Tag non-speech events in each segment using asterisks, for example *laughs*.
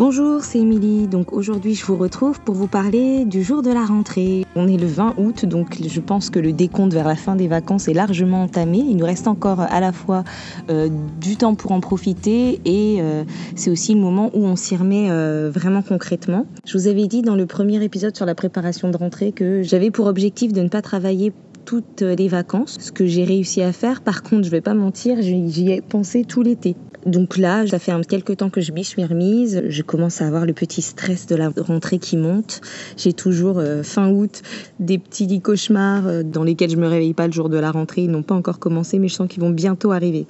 Bonjour, c'est Émilie. Donc aujourd'hui, je vous retrouve pour vous parler du jour de la rentrée. On est le 20 août, donc je pense que le décompte vers la fin des vacances est largement entamé. Il nous reste encore à la fois euh, du temps pour en profiter et euh, c'est aussi le moment où on s'y remet euh, vraiment concrètement. Je vous avais dit dans le premier épisode sur la préparation de rentrée que j'avais pour objectif de ne pas travailler toutes les vacances, ce que j'ai réussi à faire. Par contre, je vais pas mentir, j'y ai pensé tout l'été. Donc là, ça fait quelques temps que je m'y suis remise. Je commence à avoir le petit stress de la rentrée qui monte. J'ai toujours euh, fin août des petits cauchemars euh, dans lesquels je me réveille pas le jour de la rentrée. Ils n'ont pas encore commencé, mais je sens qu'ils vont bientôt arriver.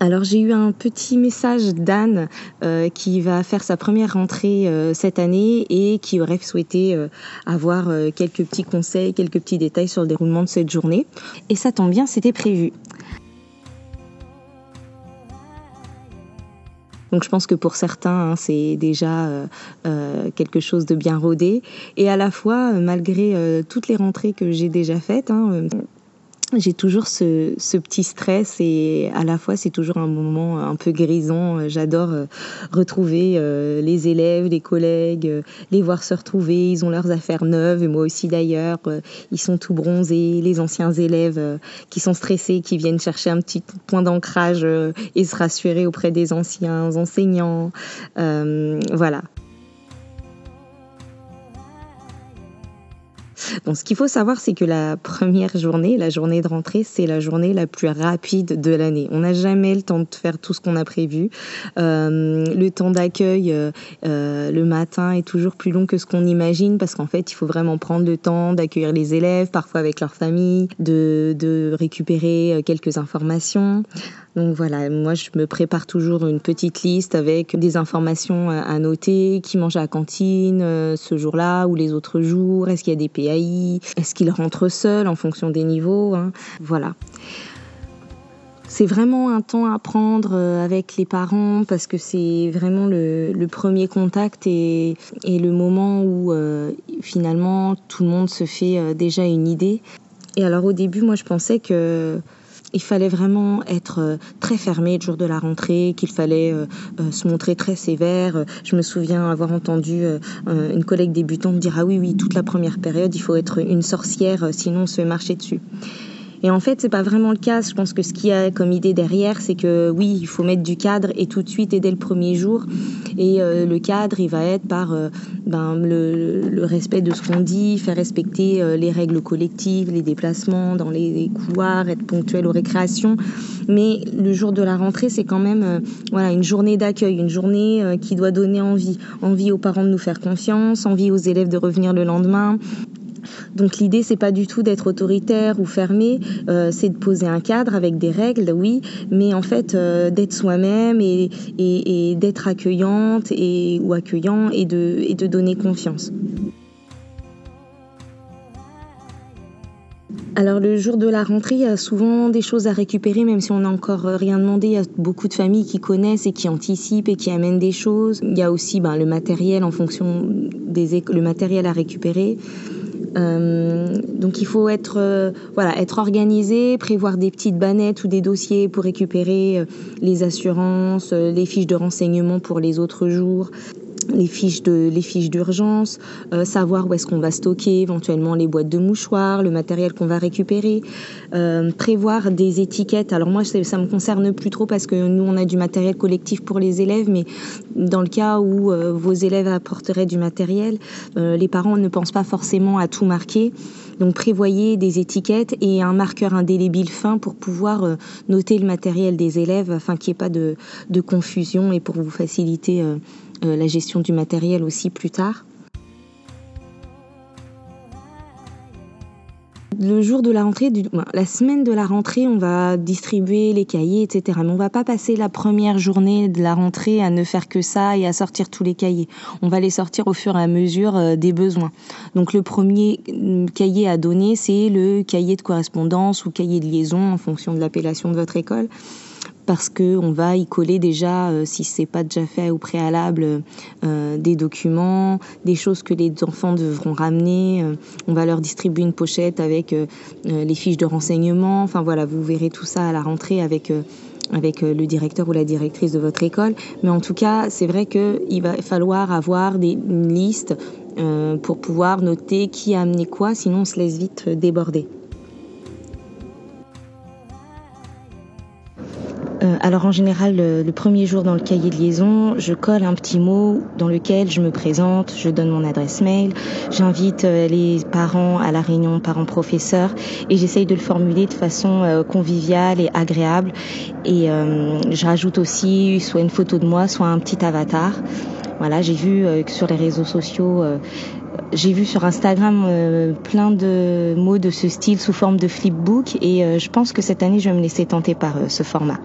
Alors j'ai eu un petit message d'Anne euh, qui va faire sa première rentrée euh, cette année et qui aurait souhaité euh, avoir quelques petits conseils, quelques petits détails sur le déroulement de cette journée. Et ça tombe bien, c'était prévu. Donc je pense que pour certains, hein, c'est déjà quelque chose de bien rodé. Et à la fois, malgré toutes les rentrées que j'ai déjà faites, hein, j'ai toujours ce, ce, petit stress et à la fois c'est toujours un moment un peu grisant. J'adore euh, retrouver euh, les élèves, les collègues, euh, les voir se retrouver. Ils ont leurs affaires neuves et moi aussi d'ailleurs. Ils sont tout bronzés, les anciens élèves qui sont stressés, qui viennent chercher un petit point d'ancrage et se rassurer auprès des anciens enseignants. voilà, *laughs* Bon, ce qu'il faut savoir, c'est que la première journée, la journée de rentrée, c'est la journée la plus rapide de l'année. On n'a jamais le temps de faire tout ce qu'on a prévu. Euh, le temps d'accueil euh, euh, le matin est toujours plus long que ce qu'on imagine parce qu'en fait, il faut vraiment prendre le temps d'accueillir les élèves, parfois avec leur famille, de, de récupérer quelques informations. Donc voilà, moi je me prépare toujours une petite liste avec des informations à noter, qui mange à la cantine ce jour-là ou les autres jours, est-ce qu'il y a des PAI, est-ce qu'il rentre seul en fonction des niveaux, hein? voilà. C'est vraiment un temps à prendre avec les parents parce que c'est vraiment le, premier contact et, le moment où finalement tout le monde se fait déjà une idée. Et alors au début, moi je pensais que il fallait vraiment être euh, très fermé le jour de la rentrée, qu'il fallait euh, euh, se montrer très sévère. Je me souviens avoir entendu une collègue débutante dire ah oui oui toute la première période il faut être une sorcière sinon on se fait marcher dessus. Et en fait, c'est pas vraiment le cas. Je pense que ce qu'il y a comme idée derrière, c'est que oui, il faut mettre du cadre et tout de suite et dès le premier jour. Et euh, le cadre, il va être par euh, ben, le, respect de ce qu'on dit, faire respecter euh, les règles collectives, les déplacements dans les, les, couloirs, être ponctuel aux récréations. Mais le jour de la rentrée, c'est quand même voilà une journée d'accueil, une journée qui doit donner envie, envie aux parents de nous faire confiance, envie aux élèves de revenir le lendemain, donc l'idée c'est pas du tout d'être autoritaire ou fermé, euh, c'est de poser un cadre avec des règles, oui, mais en fait euh, d'être soi-même et, d'être accueillante et, ou accueillant et de, et de donner confiance. Alors le jour de la rentrée, il y a souvent des choses à récupérer, même si on n'a encore rien demandé. Il y a beaucoup de familles qui connaissent et qui anticipent et qui amènent des choses. Il y a aussi ben, le matériel en fonction des le matériel à récupérer. Euh, donc il faut être, euh, voilà, être organisé, prévoir des petites bannettes ou des dossiers pour récupérer euh, les assurances, les fiches de renseignement pour les autres jours les fiches de les fiches d'urgence, euh, savoir où est-ce qu'on va stocker éventuellement les boîtes de mouchoirs, le matériel qu'on va récupérer, euh, prévoir des étiquettes. Alors moi ça me concerne plus trop parce que nous on a du matériel collectif pour les élèves, mais dans le cas où euh, vos élèves apporteraient du matériel, les parents ne pensent pas forcément à tout marquer. Donc prévoyez des étiquettes et un marqueur indélébile fin pour pouvoir noter le matériel des élèves afin qu'il n'y ait pas de, de, confusion et pour vous faciliter euh, la gestion du matériel aussi plus tard. Le jour de la rentrée, la semaine de la rentrée, on va distribuer les cahiers, etc. Mais on va pas passer la première journée de la rentrée à ne faire que ça et à sortir tous les cahiers. On va les sortir au fur et à mesure euh, des besoins. Donc le premier mm, cahier à donner, c'est le cahier de correspondance ou cahier de liaison en fonction de l'appellation de votre école parce qu'on va y coller déjà, euh, si c'est pas déjà fait au préalable, euh, des documents, des choses que les enfants devront ramener. Euh, on va leur distribuer une pochette avec les fiches de renseignement. Enfin voilà, vous verrez tout ça à la rentrée avec avec le directeur ou la directrice de votre école. Mais en tout cas, c'est vrai qu'il va falloir avoir des, une liste pour pouvoir noter qui a amené quoi, sinon on se laisse vite déborder. Euh, alors en général, le, premier jour dans le cahier de liaison, je colle un petit mot dans lequel je me présente, je donne mon adresse mail, j'invite euh, les parents à la réunion parents-professeurs et j'essaye de le formuler de façon euh, conviviale et agréable. Et je rajoute aussi soit une photo de moi, soit un petit avatar. Voilà, j'ai vu que sur les réseaux sociaux, j'ai vu sur Instagram plein de mots de ce style sous forme de flipbook et je pense que cette année je vais me laisser tenter par ce format.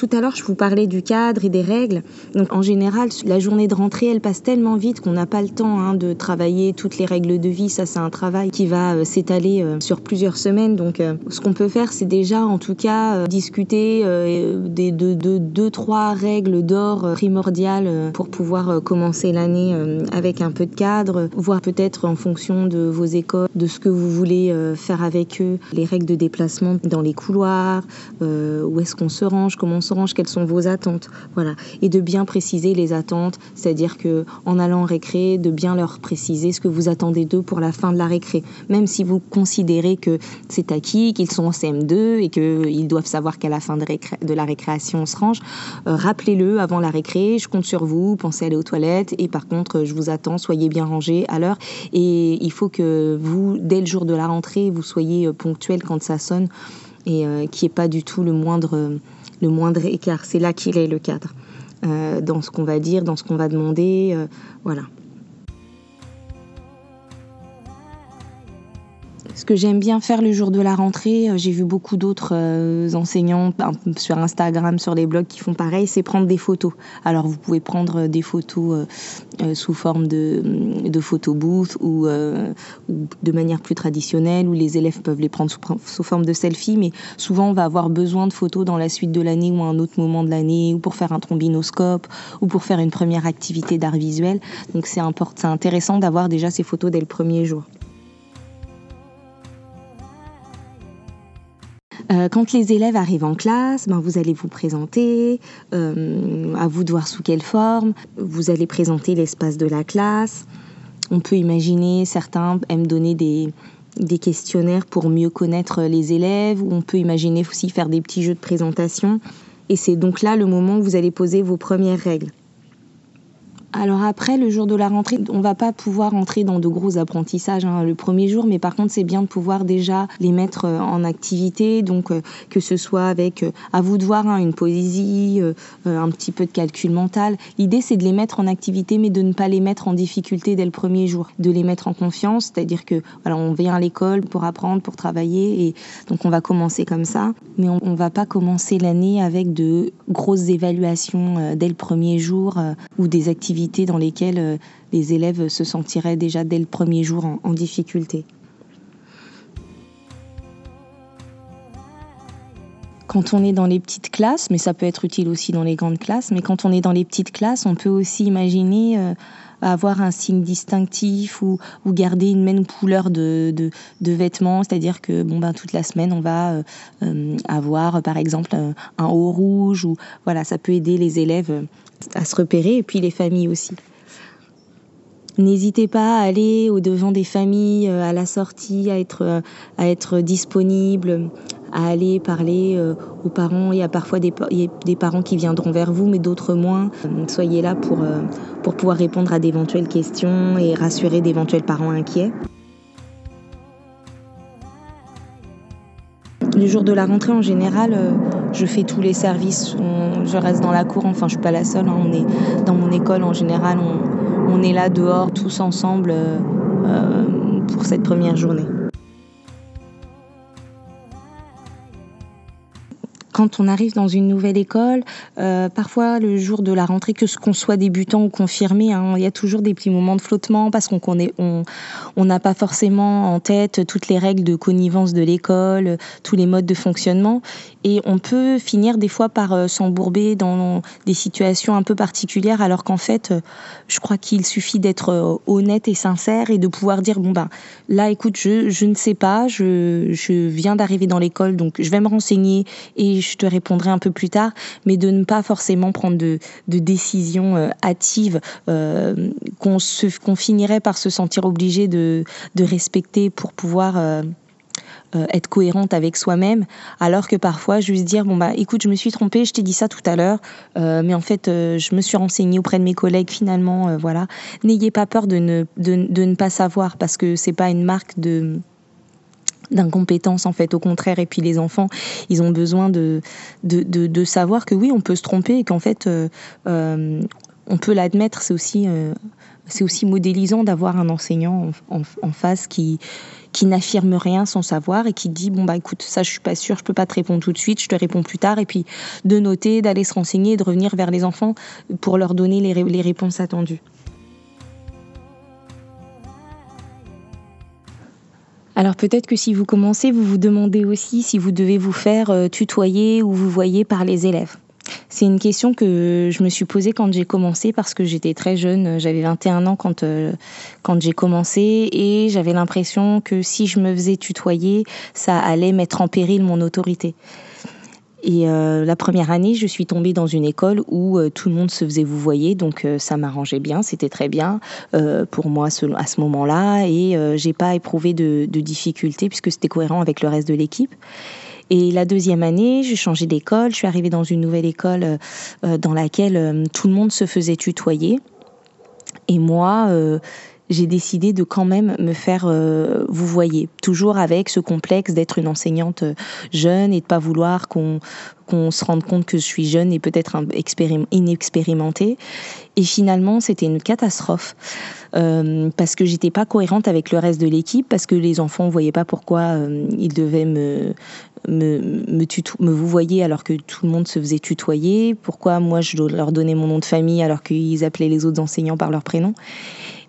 Tout à l'heure, je vous parlais du cadre et des règles. Donc, en général, la journée de rentrée, elle passe tellement vite qu'on n'a pas le temps hein, de travailler toutes les règles de vie. Ça, c'est un travail qui va euh, s'étaler euh, sur plusieurs semaines. Donc, euh, ce qu'on peut faire, c'est déjà, en tout cas, discuter des deux, deux, deux, trois règles d'or primordiales pour pouvoir commencer l'année avec un peu de cadre, voir peut-être en fonction de vos écoles, de ce que vous voulez faire avec eux, les règles de déplacement dans les couloirs, où est-ce qu'on se range, comment on se quelles sont vos attentes, voilà, et de bien préciser les attentes, c'est-à-dire que en allant en récré, de bien leur préciser ce que vous attendez d'eux pour la fin de la récré, même si vous considérez que c'est acquis, qu'ils sont en CM2 et qu'ils doivent savoir qu'à la fin de, la récréation on se range, euh, rappelez-le avant la récré, je compte sur vous, pensez à aller aux toilettes et par contre je vous attends, soyez bien rangés à l'heure. Et il faut que vous, dès le jour de la rentrée, vous soyez euh, ponctuel quand ça sonne et euh, n'y ait pas du tout le moindre le moindre écart. C'est là qu'il est le cadre. Euh, dans ce qu'on va dire, dans ce qu'on va demander. Euh, voilà. Que j'aime bien faire le jour de la rentrée, euh, j'ai vu beaucoup d'autres euh, enseignants sur Instagram, sur les blogs qui font pareil, c'est prendre des photos. Alors vous pouvez prendre des photos euh, sous forme de, photo booth ou, de manière plus traditionnelle, où les élèves peuvent les prendre sous, forme de selfie, mais souvent on va avoir besoin de photos dans la suite de l'année ou un autre moment de l'année, ou pour faire un trombinoscope, ou pour faire une première activité d'art visuel. Donc c'est intéressant d'avoir déjà ces photos dès le premier jour. Euh, quand les élèves arrivent en classe, ben, vous allez vous présenter, euh, à vous de voir sous quelle forme, vous allez présenter l'espace de la classe. On peut imaginer, certains aiment donner des, des questionnaires pour mieux connaître les élèves, ou on peut imaginer aussi faire des petits jeux de présentation. Et c'est donc là le moment où vous allez poser vos premières règles. Alors après, le jour de la rentrée, on va pas pouvoir entrer dans de gros apprentissages hein, le premier jour, mais par contre, c'est bien de pouvoir déjà les mettre euh, en activité, donc euh, que ce soit avec, euh, à vous de voir, hein, une poésie, un petit peu de calcul mental. L'idée, c'est de les mettre en activité, mais de ne pas les mettre en difficulté dès le premier jour, de les mettre en confiance, c'est-à-dire que voilà, on vient à l'école pour apprendre, pour travailler, et donc on va commencer comme ça, mais on, on va pas commencer l'année avec de grosses évaluations dès le premier jour ou des activités dans lesquelles euh, les élèves se sentiraient déjà dès le premier jour en, difficulté. Quand on est dans les petites classes, mais ça peut être utile aussi dans les grandes classes, mais quand on est dans les petites classes, on peut aussi imaginer euh, avoir un signe distinctif ou, garder une même couleur de, vêtements, c'est-à-dire que bon ben toute la semaine on va euh, avoir par exemple un haut rouge ou voilà ça peut aider les élèves à se repérer et puis les familles aussi. N'hésitez pas à aller au devant des familles euh, à la sortie, euh, à être disponible, à aller parler euh, aux parents. Il y a parfois des, parents qui viendront vers vous, mais d'autres moins. Soyez là pour, pour pouvoir répondre à d'éventuelles questions et rassurer d'éventuels parents inquiets. Le jour de la rentrée, en général, euh, je fais tous les services. je reste dans la cour. Enfin, je suis pas la seule. Hein. on est dans mon école en général. On, est là dehors tous ensemble euh, euh, pour cette première journée. Quand on arrive dans une nouvelle école, euh, parfois le jour de la rentrée, que ce qu'on soit débutant ou confirmé, hein, il y a toujours des petits moments de flottement parce qu'on n'a pas forcément en tête toutes les règles de connivence de l'école, tous les modes de fonctionnement. Et on peut finir des fois par euh, s'embourber dans des situations un peu particulières, alors qu'en fait, euh, je crois qu'il suffit d'être honnête et sincère et de pouvoir dire bon ben là, écoute, je, ne sais pas, je, je viens d'arriver dans l'école, donc je vais me renseigner et je te répondrai un peu plus tard, mais de ne pas forcément prendre de, décisions hâtives qu'on qu'on finirait par se sentir obligé de, respecter pour pouvoir euh, être cohérente avec soi-même, alors que parfois juste dire bon bah écoute je me suis trompée, je t'ai dit ça tout à l'heure, euh, mais en fait euh, je me suis renseignée auprès de mes collègues finalement, voilà. N'ayez pas peur de ne de, ne pas savoir parce que c'est pas une marque de d'incompétence en fait. Au contraire et puis les enfants ils ont besoin de de, savoir que oui on peut se tromper et qu'en fait on peut l'admettre. C'est aussi c'est aussi modélisant d'avoir un enseignant en, face qui, qui n'affirme rien sans savoir et qui dit bon bah écoute ça je suis pas sûre je peux pas te répondre tout de suite je te réponds plus tard. Et puis de noter d'aller se renseigner de revenir vers les enfants pour leur donner les, les réponses attendues. Alors peut-être que si vous commencez, vous vous demandez aussi si vous devez vous faire euh, tutoyer ou vous voyez par les élèves. C'est une question que je me suis posée quand j'ai commencé parce que j'étais très jeune, j'avais 21 ans quand, euh, quand j'ai commencé et j'avais l'impression que si je me faisais tutoyer, ça allait mettre en péril mon autorité. Et euh, la première année, je suis tombée dans une école où euh, tout le monde se faisait vous voyez, donc ça m'arrangeait bien, c'était très bien pour moi à ce moment-là, et j'ai pas éprouvé de, de difficultés puisque c'était cohérent avec le reste de l'équipe. Et la deuxième année, j'ai changé d'école. Je suis arrivée dans une nouvelle école euh, euh, dans laquelle euh, tout le monde se faisait tutoyer. Et moi, j'ai décidé de quand même me faire vous voyez toujours avec ce complexe d'être une enseignante jeune et de pas vouloir qu'on qu'on se rende compte que je suis jeune et peut-être inexpérimentée. Et finalement c'était une catastrophe parce que j'étais pas cohérente avec le reste de l'équipe parce que les enfants ne voyaient pas pourquoi ils devaient me me, me, me vous voyez alors que tout le monde se faisait tutoyer. Pourquoi moi je leur donnais mon nom de famille alors qu'ils appelaient les autres enseignants par leur prénom?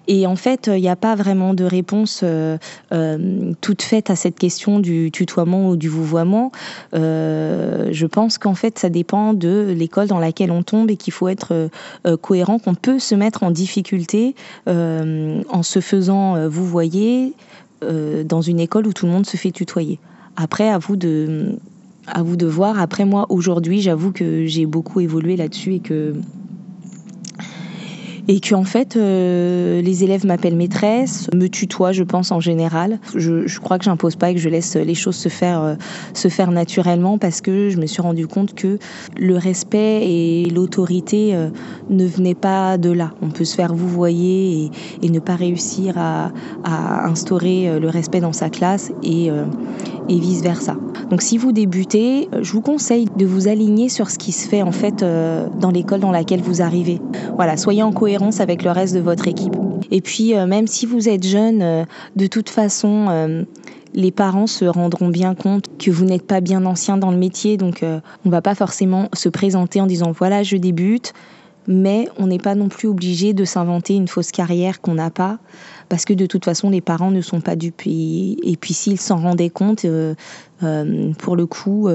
Et en fait, il n'y a pas vraiment de réponse euh, euh, toute faite à cette question du tutoiement ou du vouvoiement. Euh, je pense qu'en fait, ça dépend de l'école dans laquelle on tombe et qu'il faut être euh, cohérent, qu'on peut se mettre en difficulté euh, en se faisant vous voyez dans une école où tout le monde se fait tutoyer. Après, à vous de, à vous de voir. Après, moi, aujourd'hui, j'avoue que j'ai beaucoup évolué là-dessus et que et que en fait euh, les élèves m'appellent maîtresse, me tutoient, je pense en général. Je, crois que j'impose pas et que je laisse les choses se faire euh, se faire naturellement parce que je me suis rendu compte que le respect et l'autorité euh, ne venaient pas de là. On peut se faire vous voyez et, et ne pas réussir à, à, instaurer le respect dans sa classe et, et vice versa. Donc si vous débutez, je vous conseille de vous aligner sur ce qui se fait en fait dans l'école dans laquelle vous arrivez. Voilà, soyez en cohérence avec le reste de votre équipe. Et puis, euh, même si vous êtes jeune, euh, de toute façon, euh, les parents se rendront bien compte que vous n'êtes pas bien ancien dans le métier, donc on va pas forcément se présenter en disant voilà, je débute, mais on n'est pas non plus obligé de s'inventer une fausse carrière qu'on n'a pas, parce que de toute façon, les parents ne sont pas dupes. Et, puis s'ils s'en rendaient compte, pour le coup,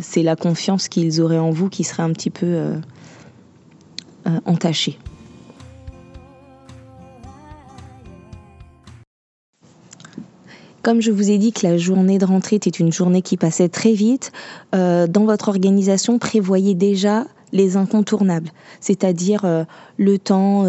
c'est la confiance qu'ils auraient en vous qui serait un petit peu euh, entaché. Comme je vous ai dit que la journée de rentrée était une journée qui passait très vite, euh, dans votre organisation, prévoyez déjà les incontournables, c'est-à-dire euh, le temps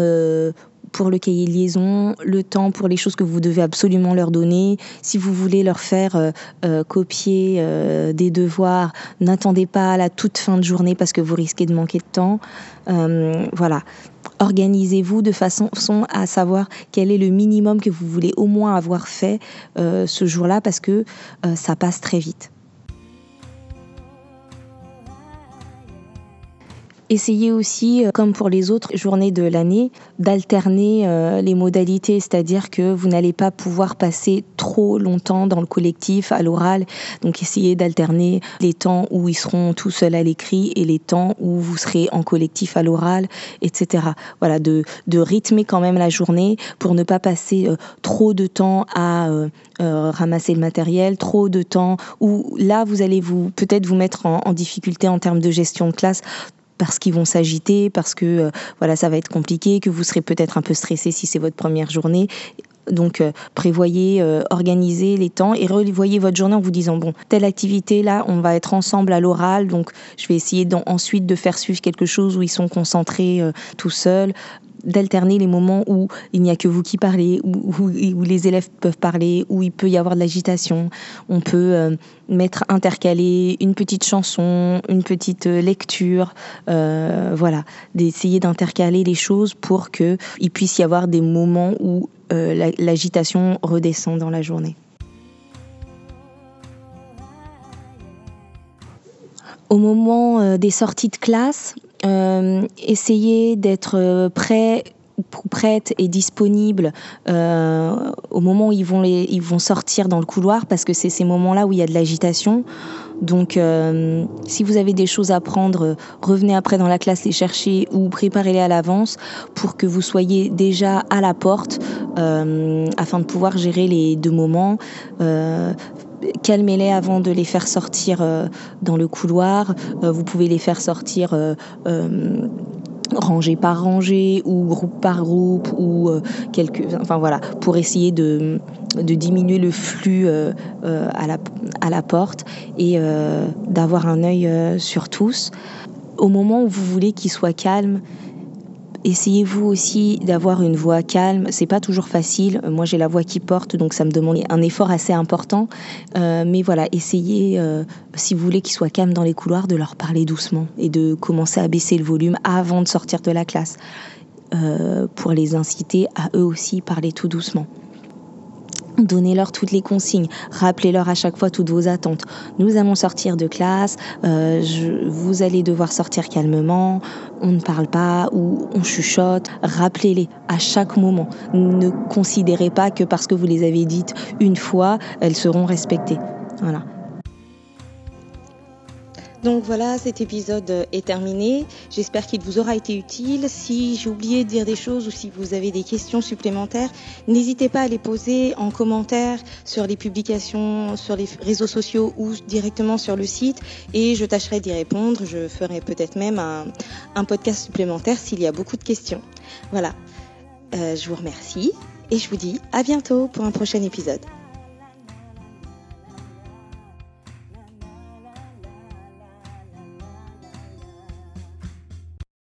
pour le cahier liaison, le temps pour les choses que vous devez absolument leur donner. Si vous voulez leur faire euh, euh, copier euh, des devoirs, n'attendez pas à la toute fin de journée parce que vous risquez de manquer de temps. voilà. Organisez-vous de façon à savoir quel est le minimum que vous voulez au moins avoir fait ce jour-là parce que ça passe très vite. Essayez aussi, comme pour les autres journées de l'année, d'alterner les modalités, c'est-à-dire que vous n'allez pas pouvoir passer trop longtemps dans le collectif, à l'oral. Donc essayez d'alterner les temps où ils seront tout seuls à l'écrit et les temps où vous serez en collectif à l'oral, etc. Voilà, de, rythmer quand même la journée pour ne pas passer trop de temps à ramasser le matériel, trop de temps où là vous allez peut-être vous mettre en, difficulté en termes de gestion de classe parce qu'ils vont s'agiter, parce que euh, voilà ça va être compliqué, que vous serez peut-être un peu stressé si c'est votre première journée. Donc euh, prévoyez, euh, organisez les temps et revoyez votre journée en vous disant bon telle activité là on va être ensemble à l'oral donc je vais essayer ensuite de faire suivre quelque chose où ils sont concentrés tout seuls d'alterner les moments où il n'y a que vous qui parlez, où, où, les élèves peuvent parler, où il peut y avoir de l'agitation. On peut euh, mettre intercaler une petite chanson, une petite euh, lecture, euh, voilà, d'essayer d'intercaler les choses pour qu'il puisse y avoir des moments où l'agitation redescend dans la journée. Au moment des sorties de classe, essayer d'être euh, prêt prête et disponible euh, au moment où ils vont, sortir dans le couloir parce que c'est ces moments-là où il y a de l'agitation. Donc euh, si vous avez des choses à prendre, revenez après dans la classe les chercher ou préparez-les à l'avance pour que vous soyez déjà à la porte euh, afin de pouvoir gérer les deux moments. Calmez-les avant de les faire sortir euh, dans le couloir. Euh, vous pouvez les faire sortir euh, rangée par rangée ou groupe par groupe ou quelques enfin voilà pour essayer de, de diminuer le flux à, la, à la porte et d'avoir un œil sur tous au moment où vous voulez qu'ils soient calmes Essayez-vous aussi d'avoir une voix calme. C'est pas toujours facile. Moi, j'ai la voix qui porte, donc ça me demande un effort assez important. Euh, mais voilà, essayez, euh, si vous voulez qu'ils soient calmes dans les couloirs, de leur parler doucement et de commencer à baisser le volume avant de sortir de la classe, euh, pour les inciter à eux aussi parler tout doucement. Donnez-leur toutes les consignes, rappelez-leur à chaque fois toutes vos attentes. Nous allons sortir de classe, euh, je, vous allez devoir sortir calmement, on ne parle pas ou on chuchote. Rappelez-les à chaque moment. Ne considérez pas que parce que vous les avez dites une fois, elles seront respectées. Voilà. Donc voilà, cet épisode est terminé. J'espère qu'il vous aura été utile. Si j'ai oublié de dire des choses ou si vous avez des questions supplémentaires, n'hésitez pas à les poser en commentaire sur les publications, sur les réseaux sociaux ou directement sur le site et je tâcherai d'y répondre. Je ferai peut-être même un, podcast supplémentaire s'il y a beaucoup de questions. Voilà. Euh, je vous remercie et je vous dis à bientôt pour un prochain épisode.